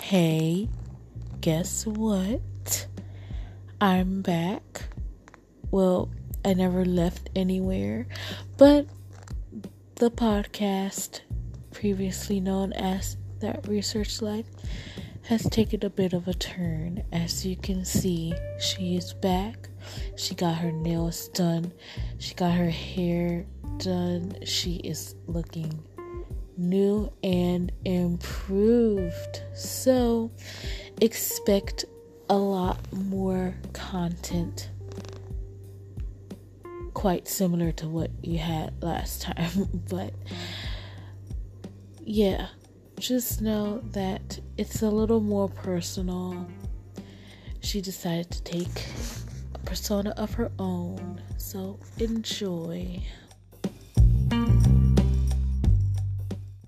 Hey, guess what? I'm back. Well, I never left anywhere, but the podcast, previously known as That Research Life, has taken a bit of a turn. As you can see, she is back. She got her nails done, she got her hair done. She is looking new and improved. So, expect a lot more content quite similar to what you had last time. but yeah, just know that it's a little more personal. She decided to take a persona of her own. So enjoy.